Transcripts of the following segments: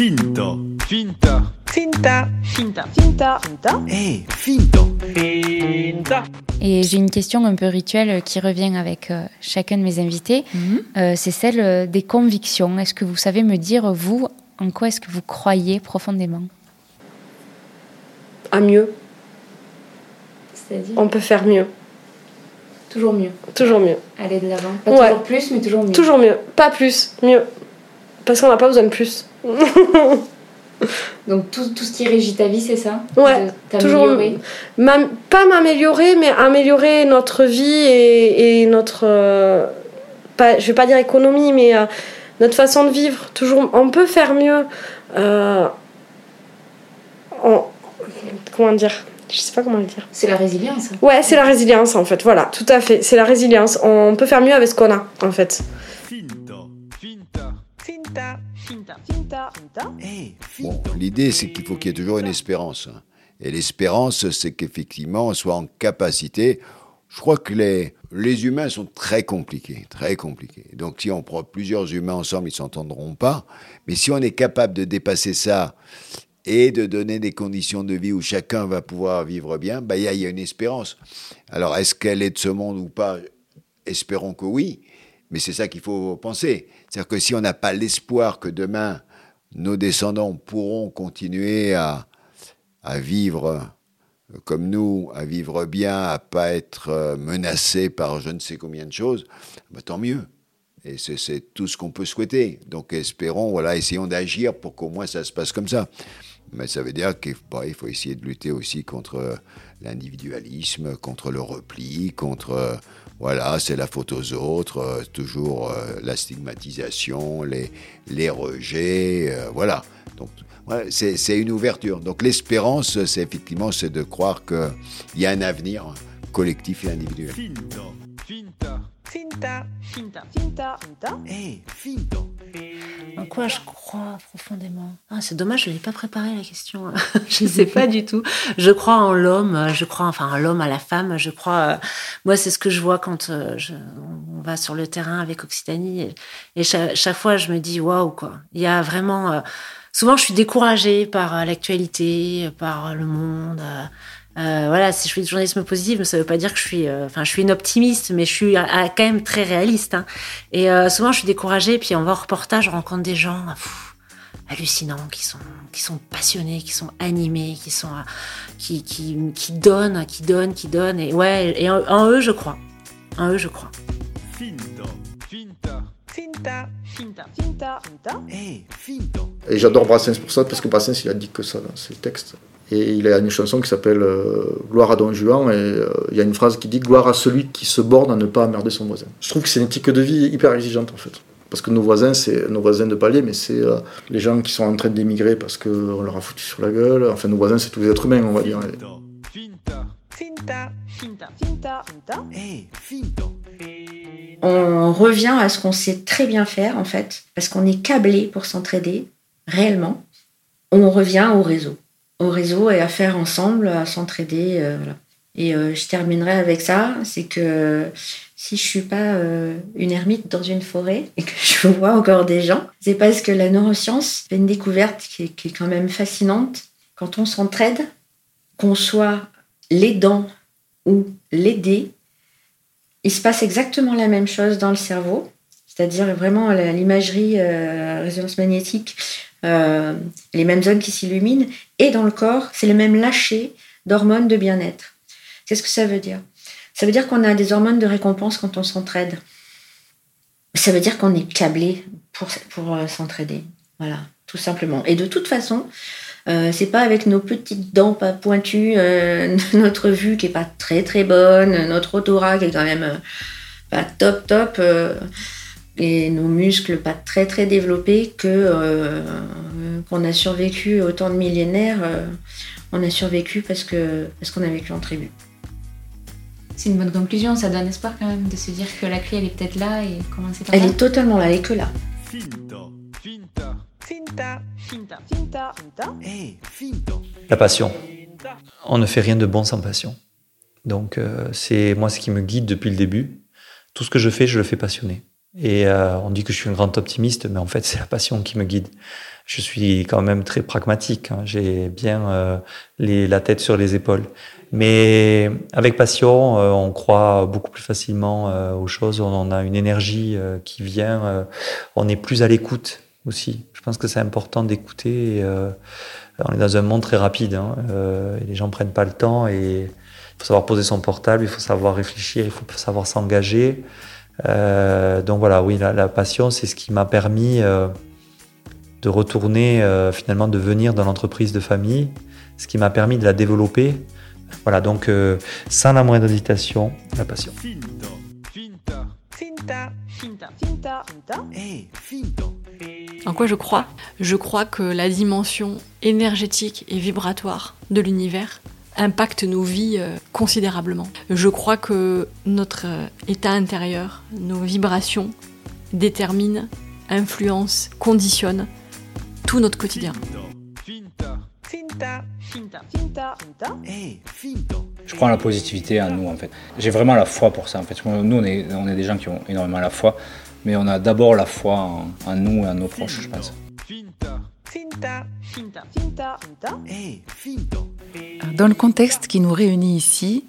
Finta. Finta. Finta. Finta. Finta. Finta. Eh, finta. Finta. Et j'ai une question un peu rituelle qui revient avec euh, chacun de mes invités. Euh, c'est celle euh, des convictions. Est-ce que vous savez me dire, vous, en quoi est-ce que vous croyez profondément? À mieux. C'est-à-dire? On peut faire mieux. toujours mieux. Toujours mieux. Aller de l'avant. Pas Ouais. toujours plus, mais toujours mieux. Toujours mieux. Pas plus. Mieux. Parce qu'on n'a pas besoin de plus. Donc tout, tout ce qui régit ta vie, c'est ça Ouais, toujours- pas m'améliorer, mais améliorer notre vie et, et notre. euh, pas, je vais pas dire économie, mais euh, notre façon de vivre. Toujours, on peut faire mieux. euh, en- comment dire Je sais pas comment le dire. C'est la résilience. Ouais, c'est la résilience en fait. Voilà, tout à fait. C'est la résilience. On peut faire mieux avec ce qu'on a en fait. Finta. Finta. Finta. Finta. Finta. Finta. Eh, Bon, l'idée, c'est qu'il faut qu'il y ait toujours une espérance. hein. Et l'espérance, c'est qu'effectivement, on soit en capacité. Je crois que les, les humains sont très compliqués, très compliqués. Donc, si on prend plusieurs humains ensemble, ils s'entendront pas. Mais si on est capable de dépasser ça et de donner des conditions de vie où chacun va pouvoir vivre bien, bah, il y, a- il y a une espérance. Alors, est-ce qu'elle est de ce monde ou pas? Espérons que oui. Mais c'est ça qu'il faut penser. C'est-à-dire que si on n'a pas l'espoir que demain, nos descendants pourront continuer à, vivre euh, comme nous, à vivre bien, à pas être euh, menacés par je ne sais combien de choses, bah, tant mieux. Et c'est tout ce qu'on peut souhaiter. Donc espérons, voilà, essayons d'agir pour qu'au moins ça se passe comme ça. Mais ça veut dire qu'il bah, il faut essayer de lutter aussi contre euh, l'individualisme, contre le repli, contre euh, voilà, c'est la faute aux autres, euh, toujours la stigmatisation, les, les rejets, voilà. Donc ouais, c'est une ouverture. Donc l'espérance, c'est effectivement c'est de croire qu'il y a un avenir collectif et individuel. Finta. Finta. Finta. Finta? Finta. Eh, finta. En quoi je crois profondément? Ah, C'est dommage, je n'ai pas préparé la question. je ne sais pas du tout. Je crois en l'homme, je crois enfin en l'homme, à la femme. Je crois. euh, moi, c'est ce que je vois quand euh, je- on va sur le terrain avec Occitanie. Et, et cha- chaque, fois, je me dis waouh, quoi. Il y a vraiment. euh, souvent, je suis découragée par euh, l'actualité, par le monde. Euh, voilà, si je fais du journalisme positif, ça ne veut pas dire que je suis, euh, enfin, je suis une optimiste, mais je suis quand même très réaliste. hein. Et euh, souvent, je suis découragée, puis on va au reportage, on rencontre des gens pff, hallucinants, qui sont, qui sont passionnés, qui sont animés, qui sont, qui, qui, qui donnent, qui donnent, qui donnent. Et ouais, et en, en eux, je crois. En eux, je crois. Finta. Finta. Finta. Finta. Finta. Finta. Eh, finta. Et j'adore Brassens pour ça, parce que Brassens, il a dit que ça dans ses textes. Et il a une chanson qui s'appelle euh, Gloire à Don Juan, et euh, il y a une phrase qui dit Gloire à celui qui se borne à ne pas emmerder son voisin. Je trouve que c'est une éthique de vie hyper exigeante, en fait. Parce que nos voisins, c'est nos voisins de palier, mais c'est euh, les gens qui sont en train d'émigrer parce qu'on leur a foutu sur la gueule. Enfin, nos voisins, c'est tous les êtres humains, on va dire. Finta. Finta. Finta. Finta. Finta. Finta. Eh, finta. On revient à ce qu'on sait très bien faire, en fait, parce qu'on est câblé pour s'entraider, réellement. On revient au réseau. Au réseau et à faire ensemble, à s'entraider. euh, voilà. Et euh, je terminerai avec ça, c'est que si je suis pas euh, une ermite dans une forêt et que je vois encore des gens, c'est parce que la neuroscience fait une découverte qui est, qui est quand même fascinante. Quand on s'entraide, qu'on soit l'aidant ou l'aider, il se passe exactement la même chose dans le cerveau, c'est-à-dire vraiment l'imagerie résonance magnétique, euh, les mêmes zones qui s'illuminent, et dans le corps, c'est le même lâcher d'hormones de bien-être. Qu'est-ce que ça veut dire? Ça veut dire qu'on a des hormones de récompense quand on s'entraide. Ça veut dire qu'on est câblé pour, pour euh, s'entraider. Voilà, tout simplement. Et de toute façon, euh, c'est pas avec nos petites dents pas pointues, euh, notre vue qui est pas très très bonne, notre odorat qui est quand même pas top top, et nos muscles pas très très développés que euh, qu'on a survécu autant de millénaires. euh, on a survécu parce que parce qu'on a vécu en tribu. C'est une bonne conclusion, ça donne espoir quand même de se dire que la clé elle est peut-être là et commencer par Elle là. est totalement là, elle est que là. Finta. Finta. Finta. Finta. Finta. Finta. Eh, finta. La passion. On ne fait rien de bon sans passion. Donc euh, c'est moi ce qui me guide depuis le début. Tout ce que je fais, je le fais passionné. Et euh, on dit que je suis un grand optimiste, mais en fait, c'est la passion qui me guide. Je suis quand même très pragmatique. Hein. J'ai bien euh, les, la tête sur les épaules. Mais avec passion, euh, on croit beaucoup plus facilement euh, aux choses. On a une énergie qui vient. on est plus à l'écoute aussi. Je pense que c'est important d'écouter. on est dans un monde très rapide. Hein. et les gens prennent pas le temps. Et il faut savoir poser son portable. Il faut savoir réfléchir. Il faut savoir s'engager. Euh, donc voilà, oui, la, passion, c'est ce qui m'a permis euh, de retourner, euh, finalement, de venir dans l'entreprise de famille, ce qui m'a permis de la développer. Voilà, donc sans la moindre hésitation, la passion. En quoi je crois? Je crois que la dimension énergétique et vibratoire de l'univers impacte nos vies euh, considérablement. Je crois que notre euh, état intérieur, nos vibrations déterminent, influencent, conditionnent tout notre quotidien. Je crois en la positivité en nous en fait. J'ai vraiment la foi pour ça en fait. Nous on est, on est des gens qui ont énormément la foi, mais on a d'abord la foi en, en nous et en nos proches je pense. Dans le contexte qui nous réunit ici,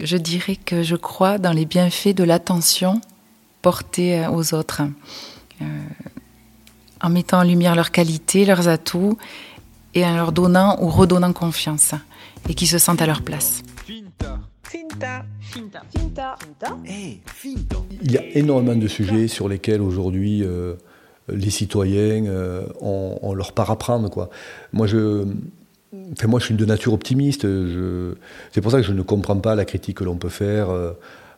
je dirais que je crois dans les bienfaits de l'attention portée aux autres, euh, en mettant en lumière leurs qualités, leurs atouts, et en leur donnant ou redonnant confiance, et qui se sentent à leur place. Il y a énormément de sujets sur lesquels aujourd'hui euh, les citoyens euh, ont, leur part à prendre. Quoi. Moi, je, moi, je suis de nature optimiste. C'est pour ça que je ne comprends pas la critique que l'on peut faire euh,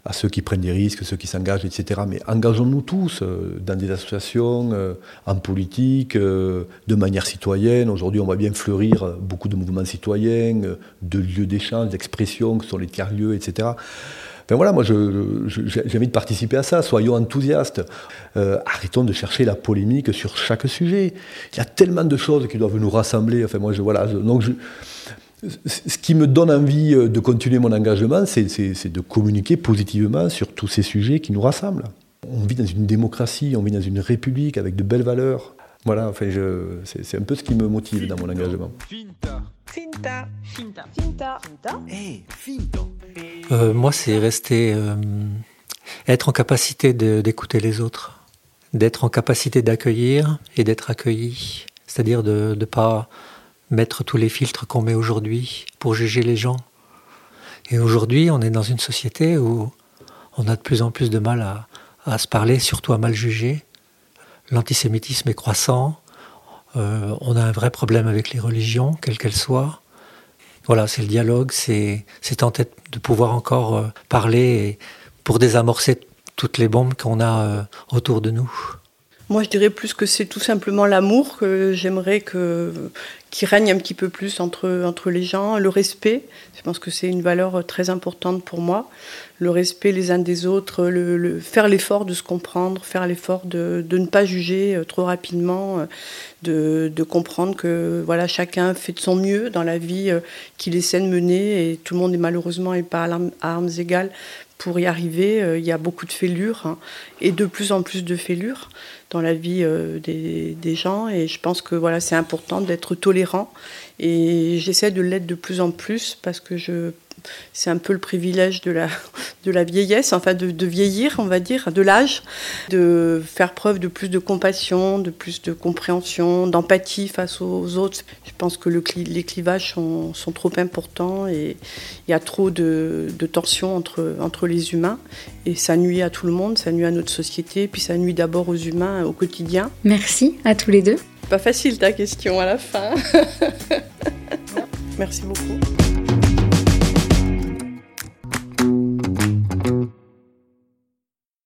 à ceux qui prennent des risques, ceux qui s'engagent, etc. Mais engageons-nous tous euh, dans des associations, euh, en politique, de manière citoyenne. Aujourd'hui, on voit bien fleurir beaucoup de mouvements citoyens, de lieux d'échange, d'expression, que sont les tiers-lieux, etc. Ben voilà, moi j'ai envie de participer à ça, soyons enthousiastes. Euh, arrêtons de chercher la polémique sur chaque sujet. Il y a tellement de choses qui doivent nous rassembler. Enfin, moi, je, voilà, donc ce qui me donne envie euh, de continuer mon engagement, c'est de communiquer positivement sur tous ces sujets qui nous rassemblent. On vit dans une démocratie, on vit dans une république avec de belles valeurs. Voilà, enfin, c'est un peu ce qui me motive dans mon engagement. Euh, moi, c'est rester, euh, être en capacité d'écouter les autres, d'être en capacité d'accueillir et d'être accueilli. C'est-à-dire de ne pas mettre tous les filtres qu'on met aujourd'hui pour juger les gens. Et aujourd'hui, on est dans une société où on a de plus en plus de mal à, se parler, surtout à mal juger. L'antisémitisme est croissant. Euh, on a un vrai problème avec les religions, quelles qu'elles soient. Voilà, c'est le dialogue, c'est tenter de pouvoir encore euh, parler pour désamorcer toutes les bombes qu'on a euh, autour de nous. Moi, je dirais plus que c'est tout simplement l'amour que j'aimerais que qui règne un petit peu plus entre les gens, le respect. Je pense que c'est une valeur très importante pour moi. Le respect les uns des autres, faire l'effort de se comprendre, faire l'effort de, ne pas juger euh, trop rapidement, euh, de, de, comprendre que voilà chacun fait de son mieux dans la vie euh, qu'il essaie de mener et tout le monde est malheureusement et pas à armes égales pour y arriver. Il y a beaucoup de fêlures hein, et de plus en plus de fêlures dans la vie euh, des, des, gens. Et je pense que voilà, c'est important d'être tolérant. Et j'essaie de l'être de plus en plus parce que je c'est un peu le privilège de la, de la vieillesse, enfin de, vieillir, on va dire, de l'âge, de faire preuve de plus de compassion, de plus de compréhension, d'empathie face aux autres. Je pense que le, les clivages sont, sont, trop importants et il y a trop de, de tensions entre, entre les humains et ça nuit à tout le monde, ça nuit à notre société, puis ça nuit d'abord aux humains au quotidien. Merci à tous les deux. Pas facile ta question à la fin. Merci beaucoup.